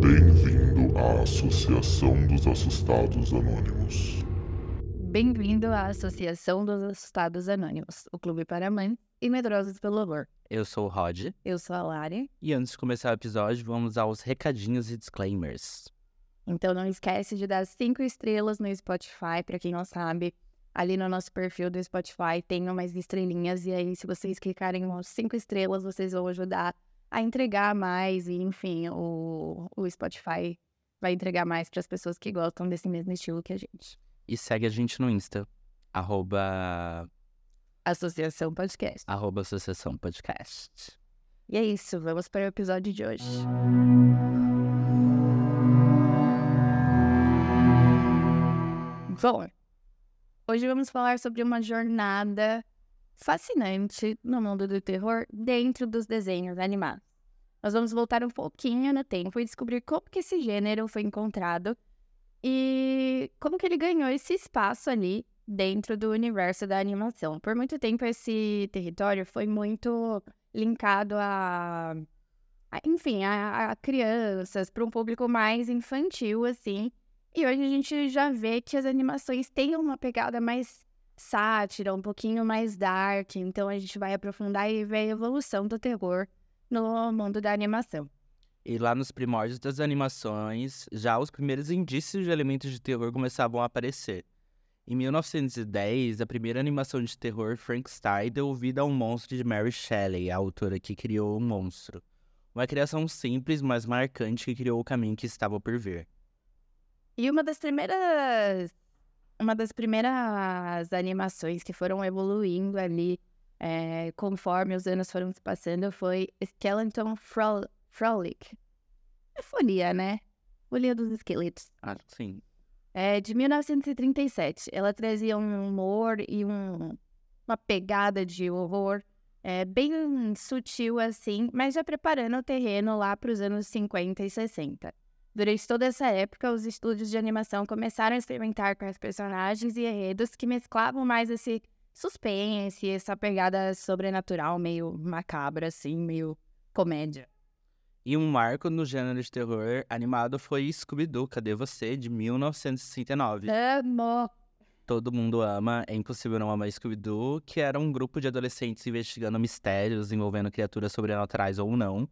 Bem-vindo à Associação dos Assustados Anônimos. Bem-vindo à Associação dos Assustados Anônimos, o clube para mães e medrosos pelo horror. Eu sou o Rod. Eu sou a Lari. E antes de começar o episódio, vamos aos recadinhos e disclaimers. Então não esquece de dar cinco estrelas no Spotify, para quem não sabe. Ali no nosso perfil do Spotify tem umas estrelinhas, e aí, se vocês clicarem em cinco estrelas, vocês vão ajudar a entregar mais, e enfim, o, o Spotify vai entregar mais para as pessoas que gostam desse mesmo estilo que a gente. E segue a gente no Insta, arroba, Associação Podcast. arroba Associação Podcast. E é isso, vamos para o episódio de hoje. Bom, hoje vamos falar sobre uma jornada fascinante no mundo do terror dentro dos desenhos animados. Nós vamos voltar um pouquinho no tempo e descobrir como que esse gênero foi encontrado e como que ele ganhou esse espaço ali dentro do universo da animação. Por muito tempo esse território foi muito linkado a, a enfim, a, a crianças, para um público mais infantil assim. E hoje a gente já vê que as animações têm uma pegada mais sátira, um pouquinho mais dark. Então a gente vai aprofundar e ver a evolução do terror no mundo da animação. E lá nos primórdios das animações, já os primeiros indícios de elementos de terror começavam a aparecer. Em 1910, a primeira animação de terror, Frankenstein, deu vida a um monstro de Mary Shelley, a autora que criou o monstro. Uma criação simples, mas marcante que criou o caminho que estava por vir. E uma das primeiras. Uma das primeiras animações que foram evoluindo ali é, conforme os anos foram se passando foi Skeleton Frol Frolic. É folia, né? Folia dos esqueletos. Ah, sim. É de 1937. Ela trazia um humor e um, uma pegada de horror é, bem sutil assim, mas já preparando o terreno lá para os anos 50 e 60. Durante toda essa época, os estúdios de animação começaram a experimentar com os personagens e enredos que mesclavam mais esse suspense, essa pegada sobrenatural, meio macabra, assim, meio comédia. E um marco no gênero de terror animado foi Scooby-Doo, Cadê Você, de 1969. Amo! Todo mundo ama, é impossível não amar Scooby-Doo, que era um grupo de adolescentes investigando mistérios envolvendo criaturas sobrenaturais ou não.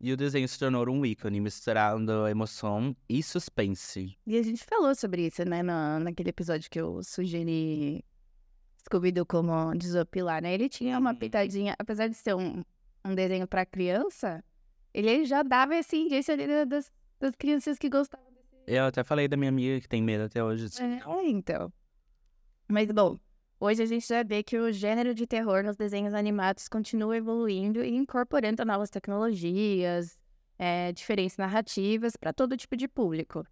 E o desenho se tornou um ícone, misturando emoção e suspense. E a gente falou sobre isso, né, na, naquele episódio que eu sugeri Scooby-Doo como desopilar, né? Ele tinha uma pitadinha, apesar de ser um, um desenho para criança, ele já dava esse indício ali das, das crianças que gostavam desse. Eu até falei da minha amiga que tem medo até hoje. É, então. Mas bom, hoje a gente já vê que o gênero de terror nos desenhos animados continua evoluindo e incorporando novas tecnologias, é, diferentes narrativas para todo tipo de público.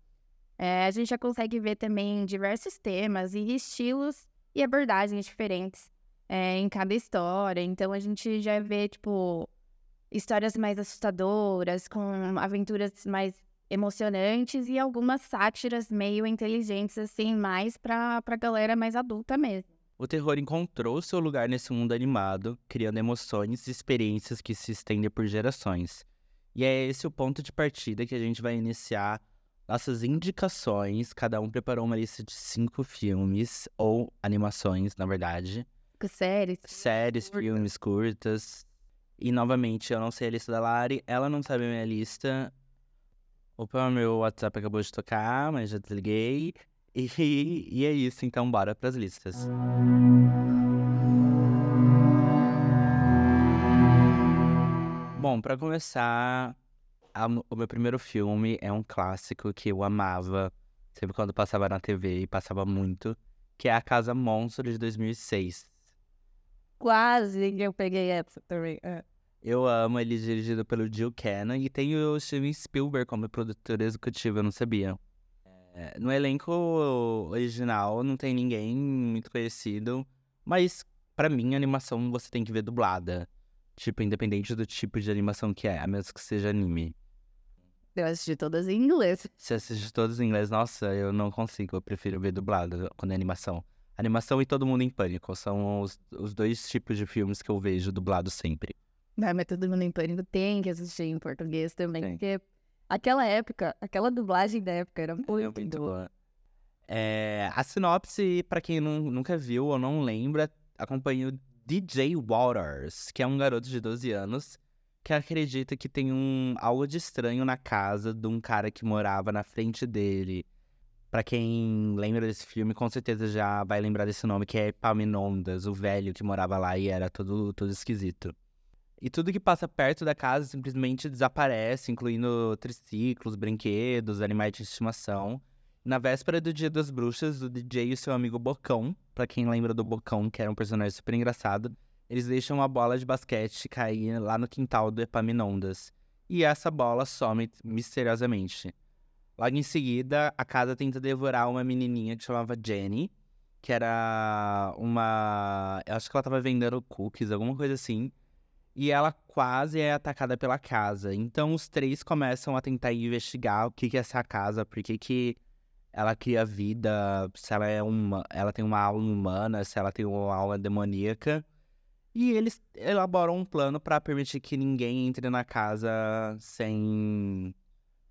É, a gente já consegue ver também diversos temas e estilos e abordagens diferentes é, em cada história. Então a gente já vê, tipo, histórias mais assustadoras, com aventuras mais emocionantes e algumas sátiras meio inteligentes, assim, mais pra, pra galera mais adulta mesmo. O terror encontrou seu lugar nesse mundo animado, criando emoções e experiências que se estendem por gerações. E é esse o ponto de partida que a gente vai iniciar nossas indicações. Cada um preparou uma lista de cinco filmes, ou animações, na verdade. Séries. Séries, curtas. filmes curtas. E novamente, eu não sei a lista da Lari, ela não sabe a minha lista. Opa, meu WhatsApp acabou de tocar, mas já desliguei. E, e é isso, então bora pras listas. Bom, pra começar, a- o meu primeiro filme é um clássico que eu amava, sempre quando passava na TV e passava muito, que é A Casa Monstro de 2006. Quase que eu peguei essa também. é. Eu amo ele dirigido pelo Jill Cannon e tem o Steven Spielberg como produtor executivo, eu não sabia. É, no elenco original não tem ninguém muito conhecido, mas pra mim animação você tem que ver dublada. Tipo, independente do tipo de animação que é, a menos que seja anime. Eu assisti todas em inglês. Se assiste todos em inglês, nossa, eu não consigo, eu prefiro ver dublado quando é animação. Animação e Todo Mundo em Pânico são os, os dois tipos de filmes que eu vejo dublado sempre. Não, mas todo mundo em pânico tem que assistir em português também, Tem. porque aquela época, aquela dublagem da época era muito, É muito boa. boa. É, a sinopse, pra quem nu- nunca viu ou não lembra, acompanha o DJ Waters, que é um garoto de 12 anos que acredita que tem um algo de estranho na casa de um cara que morava na frente dele. Pra quem lembra desse filme, com certeza já vai lembrar desse nome, que é Epaminondas, o velho que morava lá e era todo, todo esquisito. E tudo que passa perto da casa simplesmente desaparece, incluindo triciclos, brinquedos, animais de estimação. Na véspera do Dia das Bruxas, o DJ e seu amigo Bocão, pra quem lembra do Bocão, que era um personagem super engraçado, eles deixam uma bola de basquete cair lá no quintal do Epaminondas. E essa bola some misteriosamente. Logo em seguida, a casa tenta devorar uma menininha que chamava Jenny, que era uma. Eu acho que ela tava vendendo cookies, alguma coisa assim. E ela quase é atacada pela casa. Então os três começam a tentar investigar o que, que é essa casa, por que, que ela cria vida, se ela é uma. Ela tem uma alma humana, se ela tem uma alma demoníaca. E eles elaboram um plano pra permitir que ninguém entre na casa sem.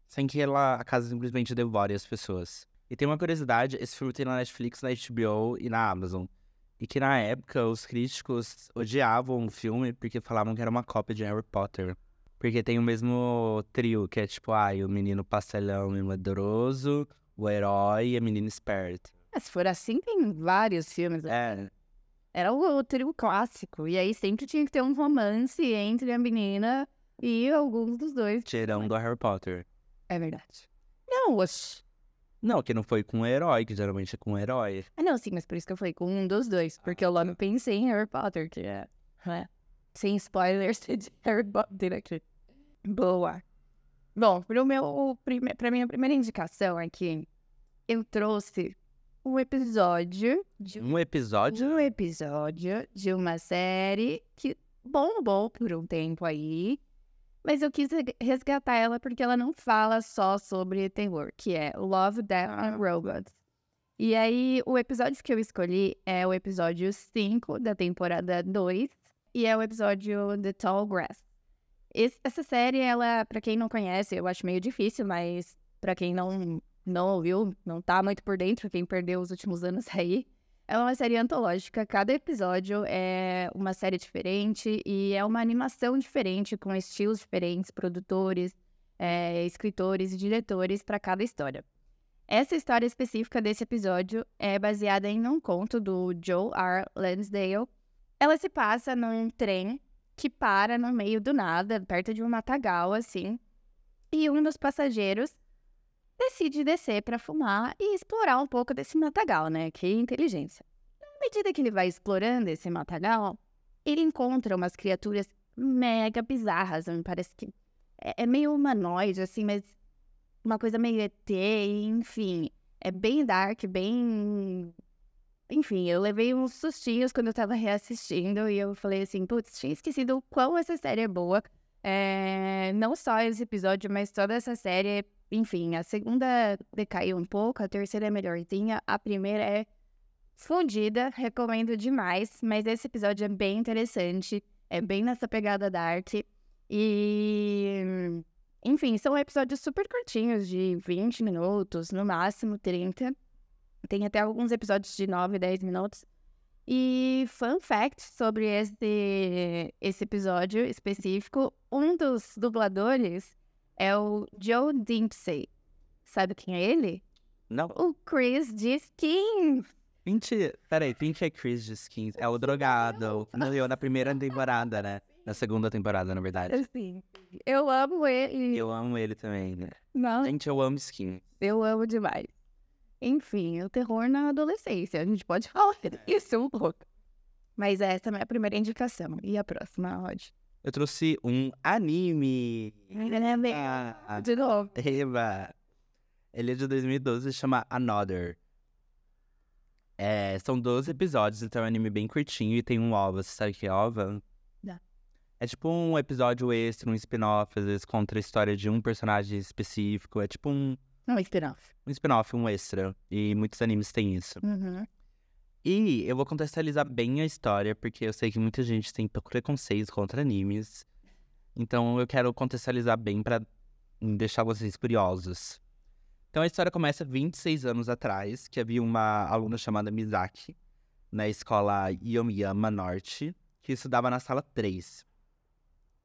sem que ela, a casa simplesmente devore as pessoas. E tem uma curiosidade: esse filme tem na Netflix, na HBO e na Amazon. E que na época os críticos odiavam o filme porque falavam que era uma cópia de Harry Potter. Porque tem o mesmo trio, que é tipo, ai, o menino pastelão e medroso, o herói e a menina esperta. Ah, Se for assim, tem vários filmes. É, Era o, o trio clássico. E aí sempre tinha que ter um romance entre a menina e alguns dos dois. tirando o Harry Potter. É verdade. Não, oxi. Não, que não foi com o herói, que geralmente é com o herói. Ah, não, sim, mas por isso que eu falei com um dos dois. Porque eu logo pensei em Harry Potter, que é. é, sem spoilers de Harry Potter aqui. Boa. Bom, pro meu, pra minha primeira indicação aqui, eu trouxe um episódio de Um episódio. um episódio de uma série que bombou por um tempo aí, mas eu quis re- resgatar ela porque ela não fala só sobre terror, que é Love, Death and Robots. E aí, o episódio que eu escolhi é o episódio 5 da temporada 2 e é o episódio The Tall Grass. Esse- essa série, ela, pra quem não conhece, eu acho meio difícil, mas pra quem não, não ouviu, não tá muito por dentro, quem perdeu os últimos anos aí, é uma série antológica. Cada episódio é uma série diferente e é uma animação diferente, com estilos diferentes, produtores, é, escritores e diretores para cada história. Essa história específica desse episódio é baseada em um conto do Joe R. Lansdale. Ela se passa num trem que para no meio do nada, perto de um matagal, assim. E um dos passageiros decide descer para fumar e explorar um pouco desse matagal, né? Que inteligência. Na medida que ele vai explorando esse matagal, ele encontra umas criaturas mega bizarras, me parece que é, é meio humanoide, assim, mas uma coisa meio ET, enfim. É bem dark, bem. Enfim, eu levei uns sustinhos quando eu tava reassistindo e eu falei assim, putz, tinha esquecido o quão essa série é boa. É, não só esse episódio, mas toda essa série. Enfim, a segunda decaiu um pouco, a terceira é melhorzinha, a primeira é fundida, recomendo demais. Mas esse episódio é bem interessante, é bem nessa pegada dark. E. Enfim, são episódios super curtinhos, de 20 minutos, no máximo 30. Tem até alguns episódios de 9, 10 minutos. E fun fact sobre esse, esse episódio específico, um dos dubladores é o Joe Dempsey. Sabe quem é ele? Não. O Chris de Skins. Pinte. Peraí, Pinte é Chris de Skins. É o drogado. Não, eu na primeira temporada, né? Na segunda temporada, na verdade. Assim, eu amo ele. Eu amo ele também, né? Não, Gente, eu amo Skins. eu amo demais. Enfim, o terror na adolescência. A gente pode falar isso um pouco. Mas essa é a minha primeira indicação. E a próxima, Rod? Eu trouxe um anime. Ah, De novo. Eba. Ele é de 2012 chama Another. É, são 12 episódios, então é um anime bem curtinho e tem um OVA. Você sabe o que é OVA? Não. É tipo um episódio extra, um spin-off, às vezes conta a história de um personagem específico. É tipo um, Não, spin-off. um spin-off, um extra. E muitos animes têm isso. Uhum. E eu vou contextualizar bem a história, porque eu sei que muita gente tem preconceitos contra animes. Então eu quero contextualizar bem para deixar vocês curiosos. Então a história começa 26 anos atrás, que havia uma aluna chamada Mizaki na escola Yomiyama Norte, que estudava na sala 3.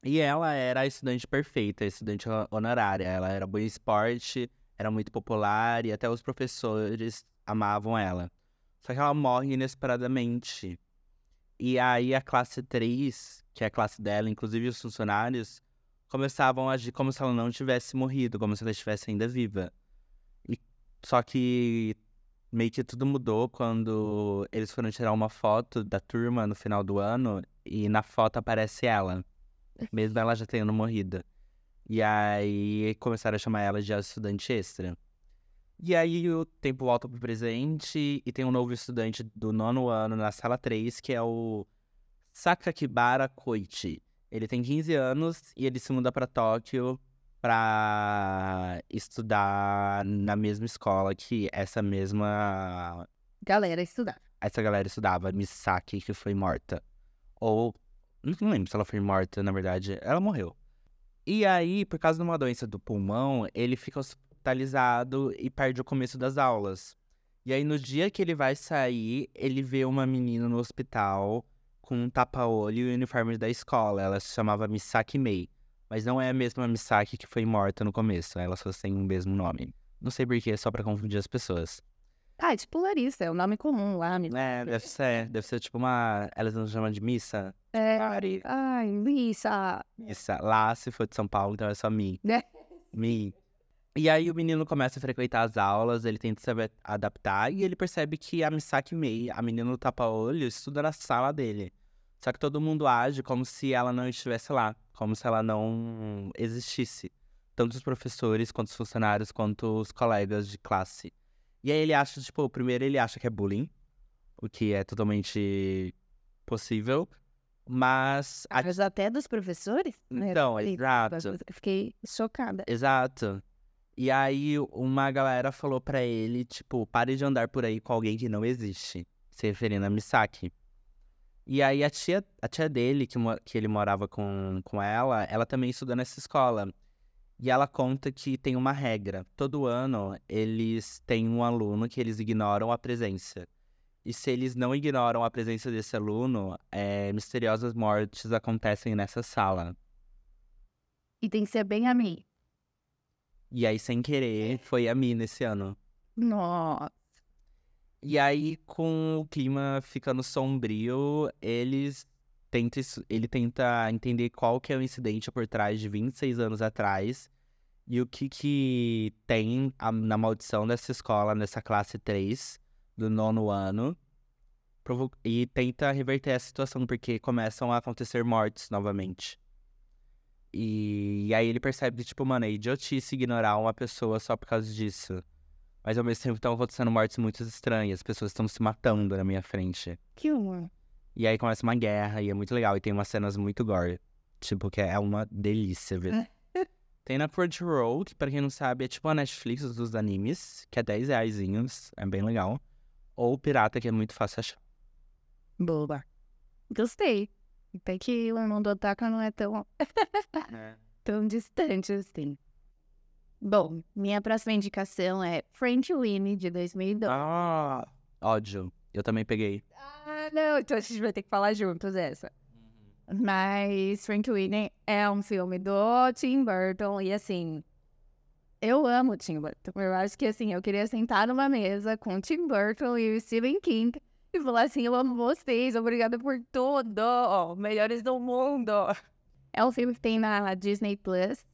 E ela era a estudante perfeita, a estudante honorária. Ela era boa em esporte, era muito popular e até os professores amavam ela. Só que ela morre inesperadamente. E aí a classe 3, que é a classe dela, inclusive os funcionários, começavam a agir como se ela não tivesse morrido, como se ela estivesse ainda viva. E, só que meio que tudo mudou quando eles foram tirar uma foto da turma no final do ano e na foto aparece ela, mesmo ela já tendo morrido. E aí começaram a chamar ela de estudante extra. E aí o tempo volta pro presente e tem um novo estudante do nono ano na sala 3, que é o Sakakibara Koichi. Ele tem 15 anos e ele se muda para Tóquio para estudar na mesma escola que essa mesma galera estudava. Essa galera estudava, Misaki, que foi morta. Ou não lembro se ela foi morta, na verdade, ela morreu. E aí, por causa de uma doença do pulmão, ele fica hospitalizado e perde o começo das aulas. E aí, no dia que ele vai sair, ele vê uma menina no hospital com um tapa-olho e o uniforme da escola. Ela se chamava Misaki Mei. Mas não é a mesma Misaki que foi morta no começo. Ela só tem o mesmo nome. Não sei porquê, é só pra confundir as pessoas. Ah, é tipo Larissa, é o um nome comum lá. Misaki. É, deve ser. Deve ser tipo uma. Elas não chamam de missa? É. Ai, Missa. Missa. Lá, se for de São Paulo, então é só Mi. É. Mi. E aí o menino começa a frequentar as aulas, ele tenta se adaptar e ele percebe que a Misaki Mei, a menina do tapa-olho, estuda na sala dele. Só que todo mundo age como se ela não estivesse lá, como se ela não existisse. Tanto os professores, quanto os funcionários, quanto os colegas de classe. E aí ele acha, tipo, primeiro ele acha que é bullying, o que é totalmente possível, mas... Mas até dos professores? Né? Então, exato. Eu fiquei chocada. Exato. E aí uma galera falou para ele, tipo, pare de andar por aí com alguém que não existe, se referindo a Misaki. E aí a tia, a tia dele, que, que ele morava com, com ela, ela também estuda nessa escola. E ela conta que tem uma regra. Todo ano eles têm um aluno que eles ignoram a presença. E se eles não ignoram a presença desse aluno, é, misteriosas mortes acontecem nessa sala. E tem que ser bem a mim. E aí, sem querer, foi a mim nesse ano. Nossa. E aí, com o clima ficando sombrio, eles tenta, ele tenta entender qual que é o incidente por trás de 26 anos atrás e o que que tem a, na maldição dessa escola, nessa classe 3 do nono ano. E tenta reverter a situação, porque começam a acontecer mortes novamente. E, e aí ele percebe, tipo, mano, é idiotice ignorar uma pessoa só por causa disso. Mas ao mesmo tempo estão acontecendo mortes muito estranhas, as pessoas estão se matando na minha frente. Que humor. E aí começa uma guerra e é muito legal. E tem umas cenas muito gore. Tipo, que é uma delícia ver. tem na Crunchyroll, que pra quem não sabe é tipo a Netflix dos animes, que é 10 reais, é bem legal. Ou Pirata, que é muito fácil achar. Boa. Gostei. Até que o mundo Otaka não é tão... é. tão distante assim. Bom, minha próxima indicação é French Winnie, de 2002. Ah, ódio. Eu também peguei. Ah, não. Então a gente vai ter que falar juntos essa. Uhum. Mas Frank Winnie é um filme do Tim Burton e assim, eu amo Tim Burton. Eu acho que assim, eu queria sentar numa mesa com Tim Burton e o Stephen King e falar assim, eu amo vocês, obrigada por tudo, melhores do mundo. É um filme que tem na Disney Plus.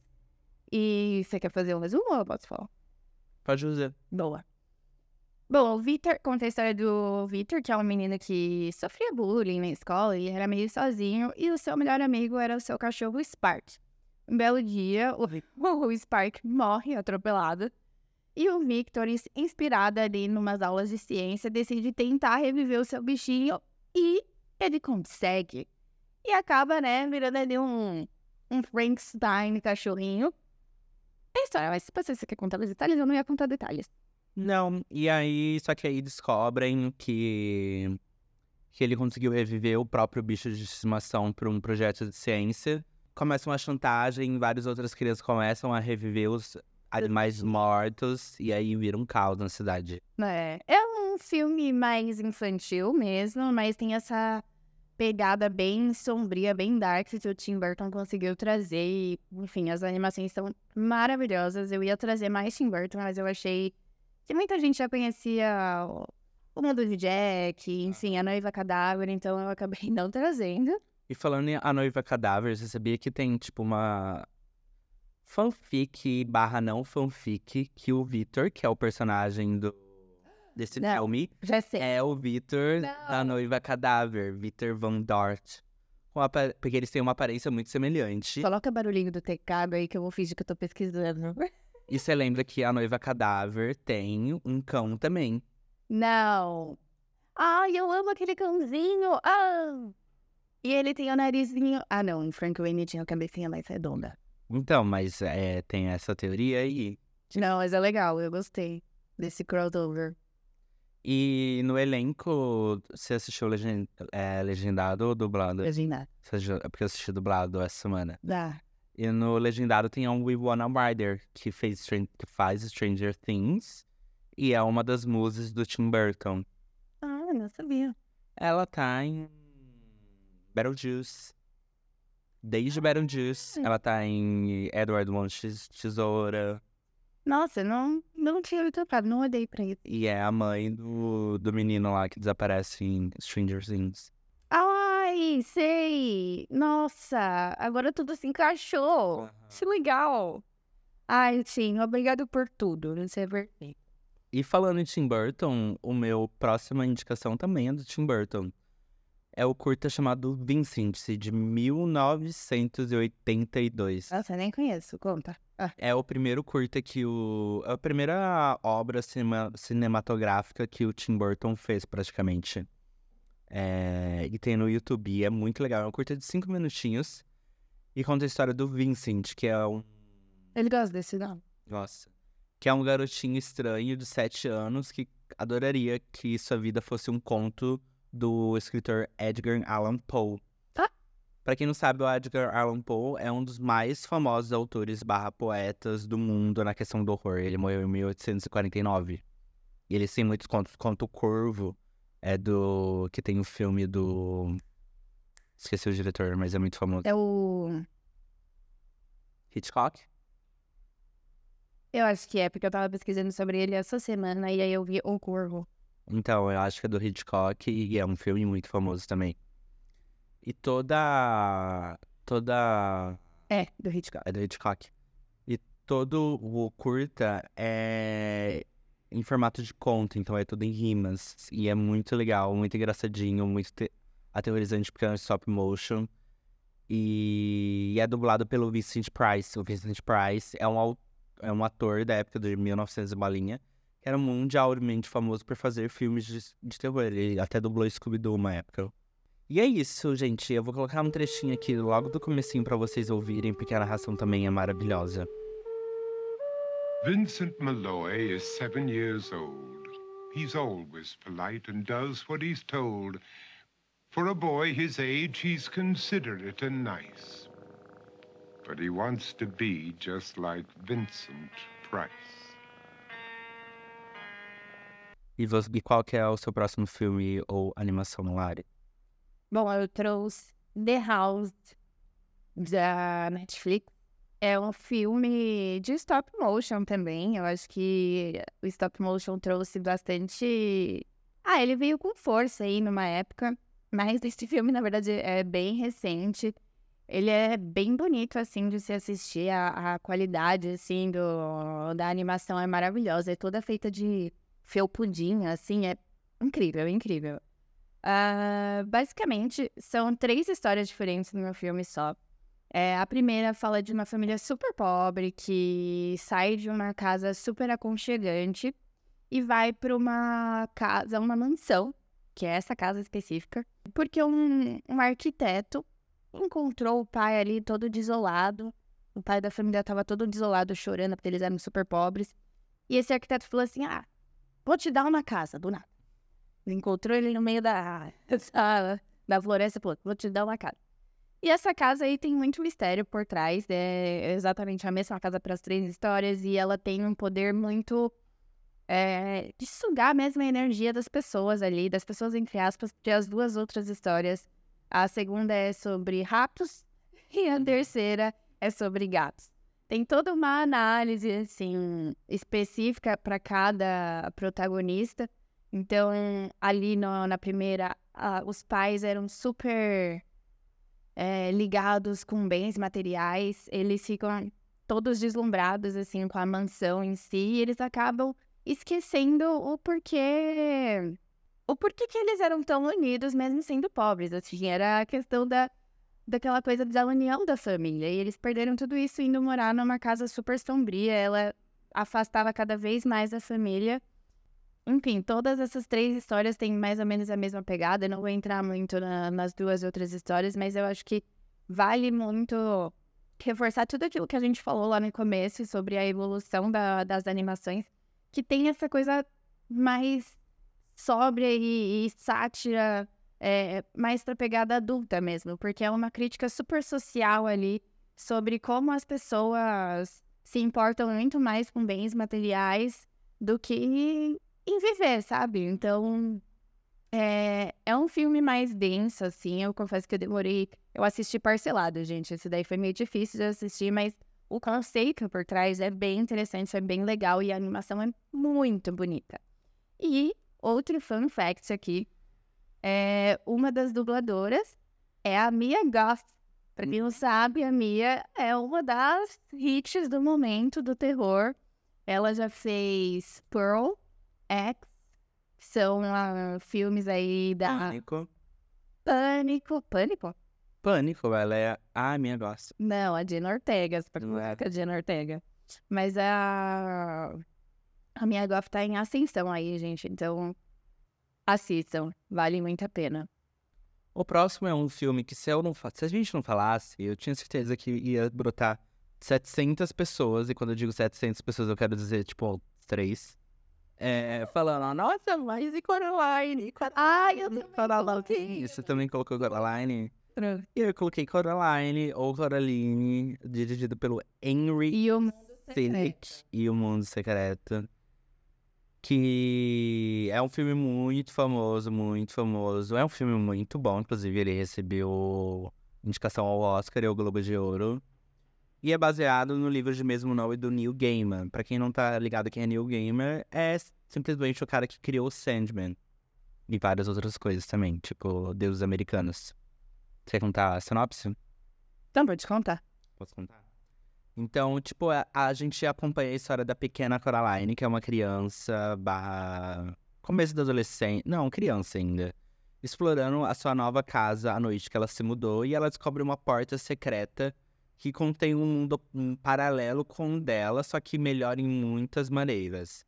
E você quer fazer um resumo ou eu posso falar? Pode fazer. Boa. Bom, o Victor conta a história do Victor, que é um menino que sofria bullying na escola e era meio sozinho, e o seu melhor amigo era o seu cachorro Spark. Um belo dia, o, o Spark morre atropelado, e o Victor, inspirado ali em umas aulas de ciência, decide tentar reviver o seu bichinho e ele consegue. E acaba, né, virando ali um, um Frankenstein cachorrinho é a história, mas se você quer contar os detalhes, eu não ia contar detalhes. Não, e aí, só que aí descobrem que, que ele conseguiu reviver o próprio bicho de estimação para um projeto de ciência. começa uma chantagem, várias outras crianças começam a reviver os animais mortos e aí vira um caos na cidade. É, é um filme mais infantil mesmo, mas tem essa pegada bem sombria, bem dark que o Tim Burton conseguiu trazer. E, enfim, as animações são maravilhosas. Eu ia trazer mais Tim Burton, mas eu achei que muita gente já conhecia o- mundo de Jack, enfim, a noiva cadáver, então eu acabei não trazendo. E falando em A Noiva Cadáver, você sabia que tem, tipo, uma fanfic barra não fanfic que o Victor, que é o personagem do desse Não. filme, Já sei. é o Victor da. Noiva Cadáver, Victor Van Dort. Porque eles têm uma aparência muito semelhante. Coloca barulhinho do teclado aí que eu vou fingir que eu tô pesquisando. E você lembra que a Noiva Cadáver tem um cão também. Não. Ai, eu amo aquele cãozinho. Ah! E ele tem o narizinho. Ah, não. Em Frank Wayne tinha a cabecinha mais redonda. Então, mas é, tem essa teoria aí. Não, mas é legal. Eu gostei desse crossover. E no elenco, você assistiu legen- é, legendado ou dublado? Assistiu- é porque eu assisti dublado essa semana. Dá. E no legendado tem a Winona Ryder, que, fez, que faz Stranger Things. E é uma das musas do Tim Burton. Ah, não sabia. Ela tá em Beetlejuice. Desde Beetlejuice, ela tá em Edward Mão Tes- Tesoura. Nossa, não, não tinha me tocado. Não olhei pra isso. E é a mãe do, do menino lá que desaparece em Stranger Things. Ai, sei. Nossa, agora tudo se encaixou. Que legal. Ai, sim. Obrigado por tudo. Você é perfeito. E falando em Tim Burton, o meu próxima indicação também é do Tim Burton. É o curta chamado Vincent, de 1982. Nossa, nem conheço. Conta. Ah, É o primeiro curta que o. É a primeira obra cinema- cinematográfica que o Tim Burton fez, praticamente. É, e tem no YouTube, é muito legal. É um curta de cinco minutinhos. E conta a história do Vincent, que é um. ele gosta desse nome. Nossa. Que é um garotinho estranho de sete anos que adoraria que sua vida fosse um conto do escritor Edgar Allan Poe. Ah. Pra quem não sabe, o Edgar Allan Poe é um dos mais famosos autores barra poetas do mundo na questão do horror. Ele morreu em 1849. E ele tem muitos contos. Conto Corvo é do... que tem o filme do... Esqueci o diretor, mas é muito famoso. É o. Hitchcock? Eu acho que é, porque eu tava pesquisando sobre ele essa semana e aí eu vi O Corvo. Então, eu acho que é do Hitchcock e é um filme muito famoso também. E toda. Toda. É, do Hitchcock. É do Hitchcock. E todo o curta é em formato de conto, então é tudo em rimas. E é muito legal, muito engraçadinho, muito te- aterrorizante porque é stop motion. E é dublado pelo Vincent Price. O Vincent Price é um, é um ator da época de 1900 e bolinha, que era mundialmente famoso por fazer filmes de, de terror. Ele até dublou Scooby-Doo uma época. E é isso, gente. Eu vou colocar um trechinho aqui logo do comecinho pra vocês ouvirem, porque a narração também é maravilhosa. Vincent Malloy is seven years old. He's always polite and does what he's told. For a boy his age, he's considerate and nice. But he wants to be just like Vincent Price. E, você, e qual que é o seu próximo filme ou animação, Lari? Bom, eu trouxe The House da Netflix. É um filme de stop motion também. Eu acho que o stop motion trouxe bastante. Ah, ele veio com força aí numa época. Mas esse filme, na verdade, é bem recente. Ele é bem bonito, assim, de se assistir. A, a qualidade, assim, do, da animação é maravilhosa. É toda feita de felpudinho, assim. É incrível, incrível. Ah, basicamente, são três histórias diferentes no meu filme só. É, a primeira fala de uma família super pobre que sai de uma casa super aconchegante e vai para uma casa, uma mansão, que é essa casa específica, porque um, um arquiteto encontrou o pai ali todo desolado. O pai da família estava todo desolado, chorando, porque eles eram super pobres. E esse arquiteto falou assim: Ah, vou te dar uma casa, do nada. Encontrou ele no meio da sala, da floresta, falou, vou te dar uma casa. E essa casa aí tem muito mistério por trás, é exatamente a mesma casa para as três histórias, e ela tem um poder muito é, de sugar mesmo a energia das pessoas ali, das pessoas entre aspas, porque as duas outras histórias, a segunda é sobre ratos e a terceira é sobre gatos. Tem toda uma análise assim específica para cada protagonista. Então, ali no, na primeira, os pais eram super é, ligados com bens materiais, eles ficam todos deslumbrados assim com a mansão em si, e eles acabam esquecendo o porquê o porquê que eles eram tão unidos mesmo sendo pobres, assim, era a questão da daquela coisa da união da família, e eles perderam tudo isso indo morar numa casa super sombria, ela afastava cada vez mais a família. Enfim, todas essas três histórias têm mais ou menos a mesma pegada. Eu não vou entrar muito na, nas duas outras histórias, mas eu acho que vale muito reforçar tudo aquilo que a gente falou lá no começo sobre a evolução da, das animações, que tem essa coisa mais sóbria e, e sátira, é, mais pra pegada adulta mesmo, porque é uma crítica super social ali sobre como as pessoas se importam muito mais com bens materiais do que em viver, sabe? Então, é, é um filme mais denso, assim. Eu confesso que eu demorei. Eu assisti parcelado, gente. Esse daí foi meio difícil de assistir, mas o conceito por trás é bem interessante, é bem legal e a animação é muito bonita. E outro fun fact aqui: é, uma das dubladoras é a Mia Goth. Pra quem não sabe, a Mia é uma das hits do momento do terror. Ela já fez Pearl, X, são uh, filmes aí da. Pânico. Pânico. Pânico? Pânico, ela é a minha gosta. Não, a Jenna Ortega. Você Não é. a Jenna Ortega. Mas a. A minha Goff tá em ascensão aí, gente. Então, assistam. Vale muito a pena. O próximo é um filme que se eu não se a gente não falasse, eu tinha certeza que ia brotar 700 pessoas, e quando eu digo 700 pessoas eu quero dizer, tipo, três. É, falando, nossa, mas e Coraline? Ai, eu também coloquei. E Você também colocou Coraline? E eu coloquei Coraline, ou Coraline, dirigido pelo Henry E o mundo Selick e o Mundo Secreto. Que é um filme muito famoso, muito famoso. É um filme muito bom, inclusive ele recebeu indicação ao Oscar e ao Globo de Ouro. E é baseado no livro de mesmo nome do Neil Gaiman. Pra quem não tá ligado quem é Neil Gaiman, é simplesmente o cara que criou o Sandman. E várias outras coisas também, tipo Deuses Americanos. Você quer contar a sinopse? Então, pode contar. Posso contar? Então, tipo, a, a gente acompanha a história da pequena Coraline, que é uma criança barra... Começo da adolescente... Não, criança ainda. Explorando a sua nova casa à noite que ela se mudou. E ela descobre uma porta secreta que contém um mundo um paralelo com o dela, só que melhor em muitas maneiras.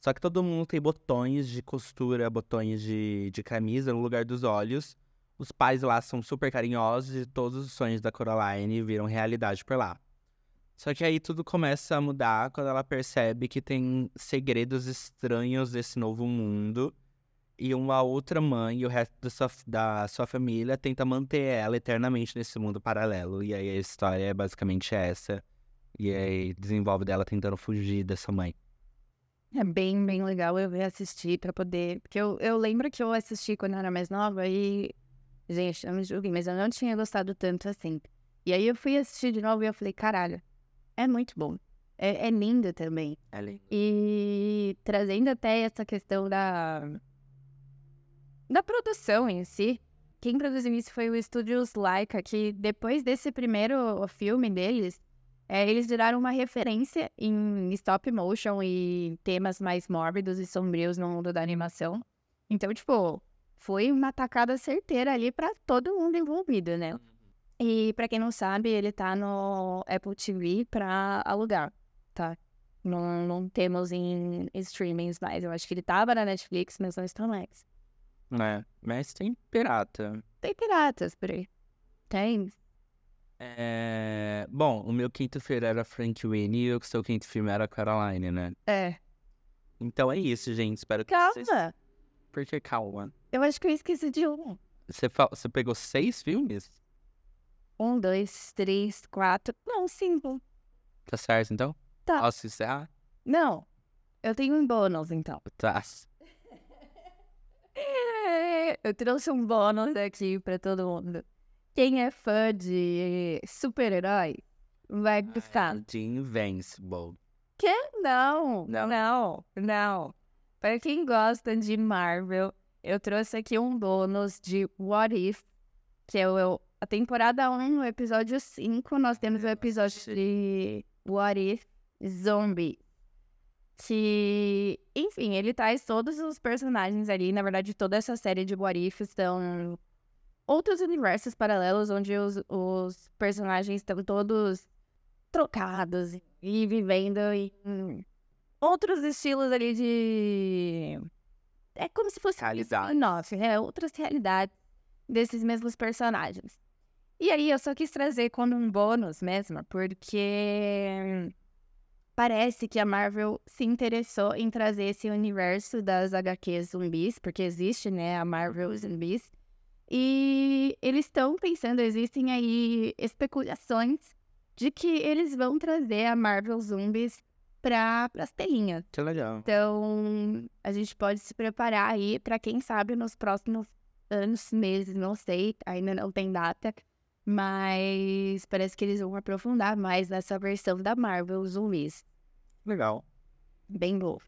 Só que todo mundo tem botões de costura, botões de, de camisa no lugar dos olhos. Os pais lá são super carinhosos e todos os sonhos da Coraline viram realidade por lá. Só que aí tudo começa a mudar quando ela percebe que tem segredos estranhos desse novo mundo. E uma outra mãe e o resto da sua, da sua família tenta manter ela eternamente nesse mundo paralelo. E aí a história é basicamente essa. E aí desenvolve dela tentando fugir dessa mãe. É bem, bem legal eu assistir pra poder. Porque eu, eu lembro que eu assisti quando eu era mais nova e. Gente, não me julguem, mas eu não tinha gostado tanto assim. E aí eu fui assistir de novo e eu falei, caralho, é muito bom. É, é lindo também. É lindo. E trazendo até essa questão da. da produção em si. Quem produziu isso foi o Estúdios Laika, que depois desse primeiro filme deles, é, eles viraram uma referência em stop motion e temas mais mórbidos e sombrios no mundo da animação. Então, tipo, foi uma tacada certeira ali pra todo mundo envolvido, né? E pra quem não sabe, ele tá no Apple TV pra alugar, tá? Não, não temos em streamings mais. Eu acho que ele tava na Netflix, mas não está mais. É, mas tem pirata. Tem piratas por aí. Tem. É... Bom, o meu quinto filme era Frank Winnie e o seu quinto filme era Caroline, né? É. Então é isso, gente. Espero que vocês... Calma! Por que calma? Eu acho que eu esqueci de um. Você, fa- Você pegou seis filmes? Um, dois, três, quatro. Não, cinco. Tá certo, então? Tá. Posso encerrar? Não. Eu tenho um bônus, então. Tá. Eu trouxe um bônus aqui pra todo mundo. Quem é fã de super-herói vai gostar. De Invincible. Que? Não, Não? não, não. Para quem gosta de Marvel, eu trouxe aqui um bônus de What If, que é o, a temporada 1, o episódio 5. Nós temos o episódio de What If Zombie. Que, enfim, ele traz todos os personagens ali. Na verdade, toda essa série de What If são outros universos paralelos onde os, os personagens estão todos trocados e vivendo em outros estilos ali de. É como se fosse Realidades. Nossa, é outras realidades desses mesmos personagens. E aí eu só quis trazer como um bônus mesmo, porque parece que a Marvel se interessou em trazer esse universo das HQs zumbis, porque existe, né, a Marvel zumbis. E eles estão pensando, existem aí especulações de que eles vão trazer a Marvel Zombies para as telinhas. Que legal. Então, a gente pode se preparar aí para quem sabe nos próximos anos, meses, não sei, ainda não tem data, mas parece que eles vão aprofundar mais nessa versão da Marvel Zumbis. Legal. Bem bom.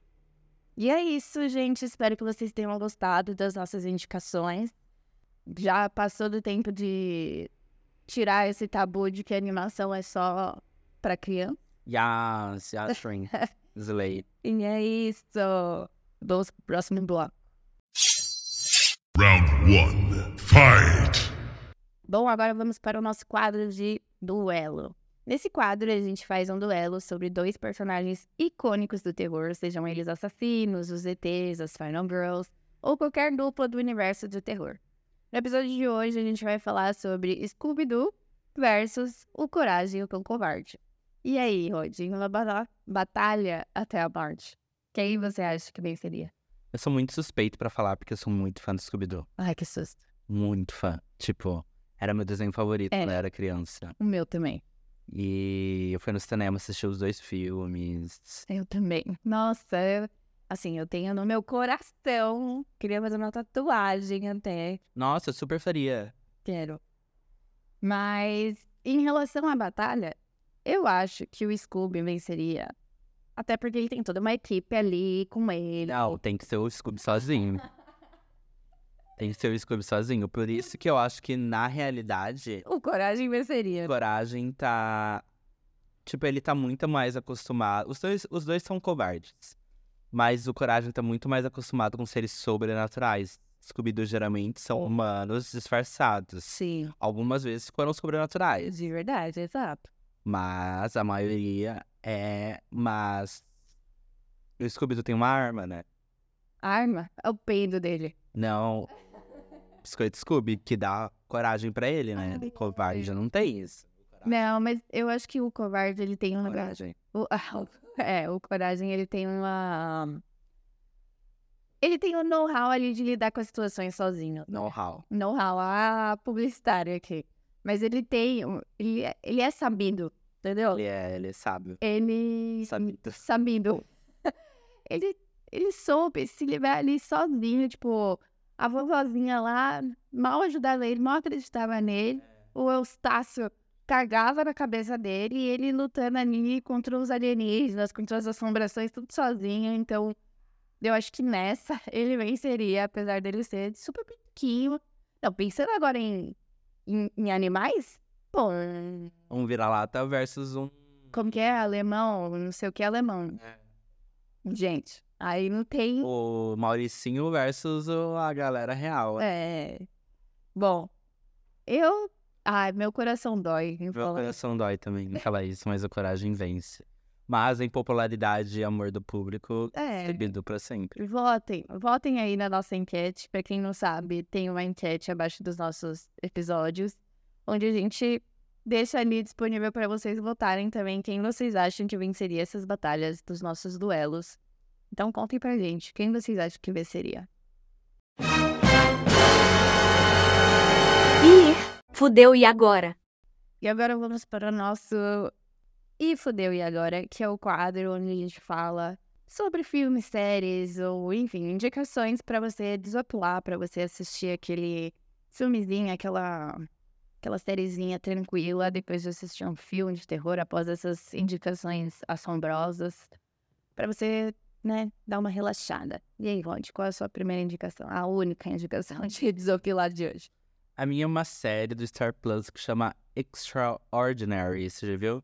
E é isso, gente. Espero que vocês tenham gostado das nossas indicações. Já passou do tempo de tirar esse tabu de que a animação é só para criança. Yes, yes, string. Slay. E é isso. Vamos pro próximo bloco. Round one. Fight! Bom, agora vamos para o nosso quadro de duelo. Nesse quadro, a gente faz um duelo sobre dois personagens icônicos do terror, sejam eles assassinos, os ETs, as Final Girls, ou qualquer dupla do universo do terror. No episódio de hoje, a gente vai falar sobre Scooby-Doo versus o Coragem e o Cão Covarde. E aí, Rodinho, uma bata- batalha até a morte. Quem você acha que venceria? Eu sou muito suspeito pra falar porque eu sou muito fã do Scooby-Doo. Ai, que susto. Muito fã. Tipo, era meu desenho favorito quando eu era criança. O meu também. E eu fui no cinema assistir os dois filmes. Eu também. Nossa, eu- assim, eu tenho no meu coração. Queria fazer uma tatuagem até. Nossa, eu super faria. Quero. Mas, em relação à batalha, eu acho que o Scooby venceria. Até porque ele tem toda uma equipe ali com ele. Não, tem que ser o Scooby sozinho. Tem que ser o Scooby sozinho. Por isso que eu acho que, na realidade, O Coragem venceria. Coragem tá. Tipo, ele tá muito mais acostumado. Os dois, os dois são covardes. Mas o Coragem tá muito mais acostumado com seres sobrenaturais. Scooby-Doo geralmente são humanos disfarçados. Sim, Algumas vezes foram sobrenaturais. de verdade, exato. Mas a maioria é. Mas. O Scooby-Doo tem uma arma, né? Arma é o peido dele. Não. Biscoito Scooby, que dá coragem pra ele, né? Ai, Covarde já não tem isso. Não, mas eu acho que o covarde ele tem uma. Coragem. O, é, o Coragem, ele tem uma. Ele tem um know-how ali de lidar com as situações sozinho. Know-how. Know-how, a publicitária aqui. Mas ele tem. Ele, é- ele é sabido, entendeu? Ele é, ele é sábio. Ele. Sabido. Sabido. ele, ele soube se livrar ali sozinho, tipo, a vovozinha lá mal ajudava ele, mal acreditava nele. O Eustácio cargava na cabeça dele e ele lutando ali contra os alienígenas, contra as assombrações, tudo sozinho. Então, eu acho que nessa ele venceria, apesar dele ser super pequeno. Não, pensando agora em, em, em animais, pô, Um vira-lata versus um. como que é? Alemão, não sei o que é alemão. Gente, aí não tem. O Mauricinho versus a galera real. É. Bom, eu. Ai, meu coração dói Meu coração dói também em falar isso, mas a coragem vence. Mas em popularidade e amor do público, É. Pra sempre. Votem, votem aí na nossa enquete. Pra quem não sabe, tem uma enquete abaixo dos nossos episódios, onde a gente deixa ali disponível para vocês votarem também quem vocês acham que venceria essas batalhas dos nossos duelos. Então contem pra gente, quem vocês acham que venceria? Ih, fudeu e agora? E agora vamos para o nosso E Fudeu e Agora, que é o quadro onde a gente fala sobre filmes, séries ou, enfim, indicações para você desopilar, para você assistir aquele filmezinho, aquela aquela sériezinha tranquila depois de assistir um filme de terror após essas indicações assombrosas, para você, né, dar uma relaxada. E aí, Rod, qual é a sua primeira indicação? A única indicação de desopilar de hoje? A minha é uma série do Star Plus que chama Extraordinary, você já viu?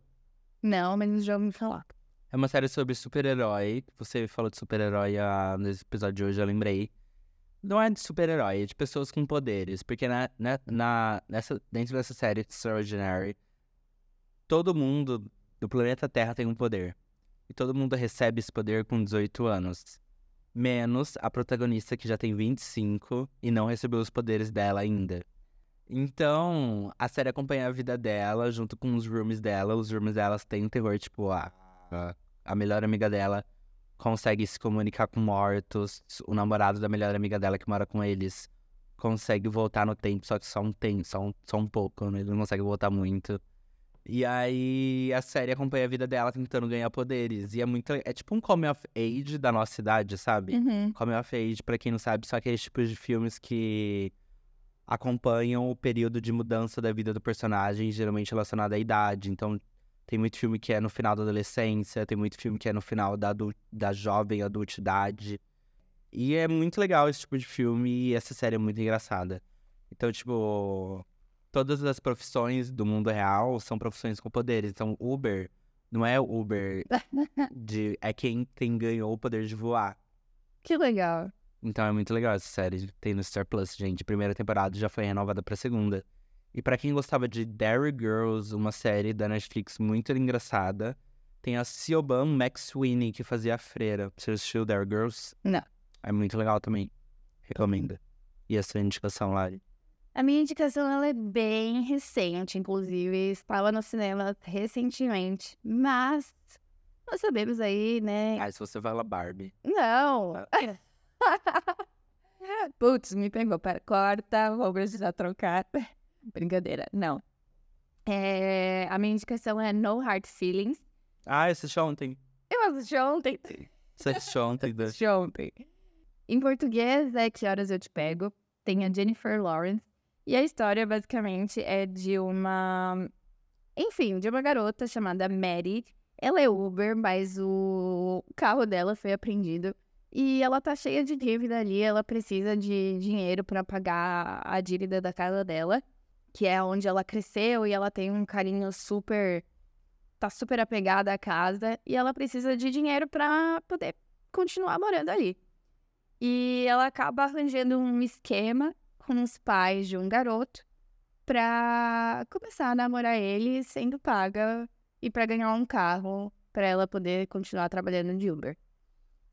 Não, mas já ouvi falar. É uma série sobre super-herói. Você falou de super-herói ah, nesse episódio de hoje, eu lembrei. Não é de super-herói, é de pessoas com poderes. Porque na, na, na- nessa, dentro dessa série Extraordinary, todo mundo do planeta Terra tem um poder. E todo mundo recebe esse poder com 18 anos. Menos a protagonista que já tem 25 e não recebeu os poderes dela ainda. Então, a série acompanha a vida dela junto com os roomies dela. Os roomies delas têm terror, tipo, a, a, a melhor amiga dela consegue se comunicar com mortos. O namorado da melhor amiga dela que mora com eles consegue voltar no tempo, só que só um tempo, só um, só um pouco, né? Ele não consegue voltar muito. E aí a série acompanha a vida dela tentando ganhar poderes. E é muito. É tipo um coming of age da nossa idade, sabe? Uhum. Coming of age, pra quem não sabe, são aqueles tipos de filmes que acompanham o período de mudança da vida do personagem, geralmente relacionado à idade. Então, tem muito filme que é no final da adolescência, tem muito filme que é no final da, da jovem adultidade. E é muito legal esse tipo de filme e essa série é muito engraçada. Então, tipo, todas as profissões do mundo real são profissões com poderes. Então, Uber não é Uber de. É quem tem, ganhou o poder de voar. Que legal. Então é muito legal essa série. Tem no Star Plus, gente. Primeira temporada já foi renovada pra segunda. E pra quem gostava de Derry Girls, uma série da Netflix muito engraçada, tem a Siobhan McSweeney, que fazia a freira. Você assistiu Derry Girls? Não. É muito legal também. Recomendo. E a sua indicação, Lari? A minha indicação ela é bem recente, inclusive estava no cinema recentemente, mas nós sabemos aí, né? Ah, se você fala Barbie. Não! Putz, me pegou. Pera, corta, vou precisar trocar. Brincadeira, não. É, a minha indicação é No Hard Feelings. Ah, eu assisti ontem. Eu assisti ontem. Você assistiu ontem, Dan? Assisti ontem. Em português é Que Horas Eu Te Pego. Tem a Jennifer Lawrence. E a história, basicamente, é de uma... Enfim, de uma garota chamada Mary. Ela é Uber, mas o carro dela foi apreendido. E ela tá cheia de dívida ali. Ela precisa de dinheiro pra pagar a dívida da casa dela. Que é onde ela cresceu e ela tem um carinho super... Tá super apegada à casa. E ela precisa de dinheiro pra poder continuar morando ali. E ela acaba arranjando um esquema com os pais de um garoto pra começar a namorar ele sendo paga e pra ganhar um carro pra ela poder continuar trabalhando de Uber.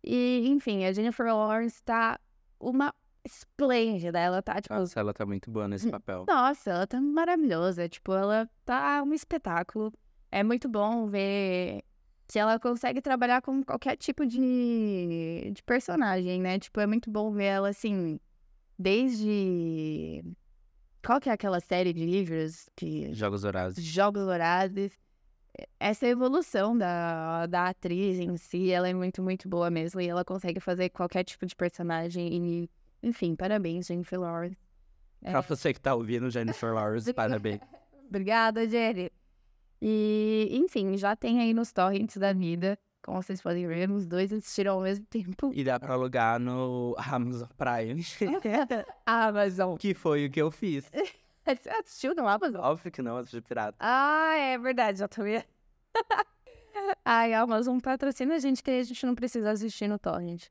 E, enfim, a Jennifer Lawrence tá uma esplêndida. Ela tá, tipo, Nossa, ela tá muito boa nesse papel. nossa, ela tá maravilhosa. Tipo, ela tá um espetáculo. É muito bom ver se ela consegue trabalhar com qualquer tipo de, de personagem, né? Tipo, é muito bom ver ela assim, desde. Qual que é aquela série de livros que. Jogos Horazes. Jogos Vorazes. Essa evolução da, da atriz em si, ela é muito, muito boa mesmo. E ela consegue fazer qualquer tipo de personagem. E, enfim, parabéns, Jennifer Lawrence. É. Pra você que tá ouvindo, Jennifer Lawrence, parabéns. Obrigada, Jenny. E, enfim, já tem aí nos torrents da vida. Como vocês podem ver, os dois assistiram ao mesmo tempo. E dá pra alugar no Amazon Prime. Amazon. que foi o que eu fiz. Você assistiu no Amazon? Óbvio que não, assisti pirata. Ah, é verdade, já tô vendo. Ai, a Amazon patrocina a gente que a gente não precisa assistir no torrent.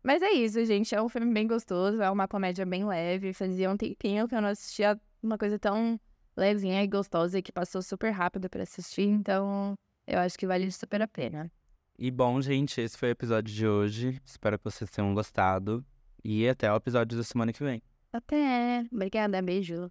Mas é isso, gente. É um filme bem gostoso, é uma comédia bem leve. Fazia um tempinho que eu não assistia uma coisa tão levinha e gostosa e que passou super rápido pra assistir. Então, eu acho que vale super a pena. E bom, gente, esse foi o episódio de hoje. Espero que vocês tenham gostado. E até o episódio da semana que vem. Até. Obrigada, beijo.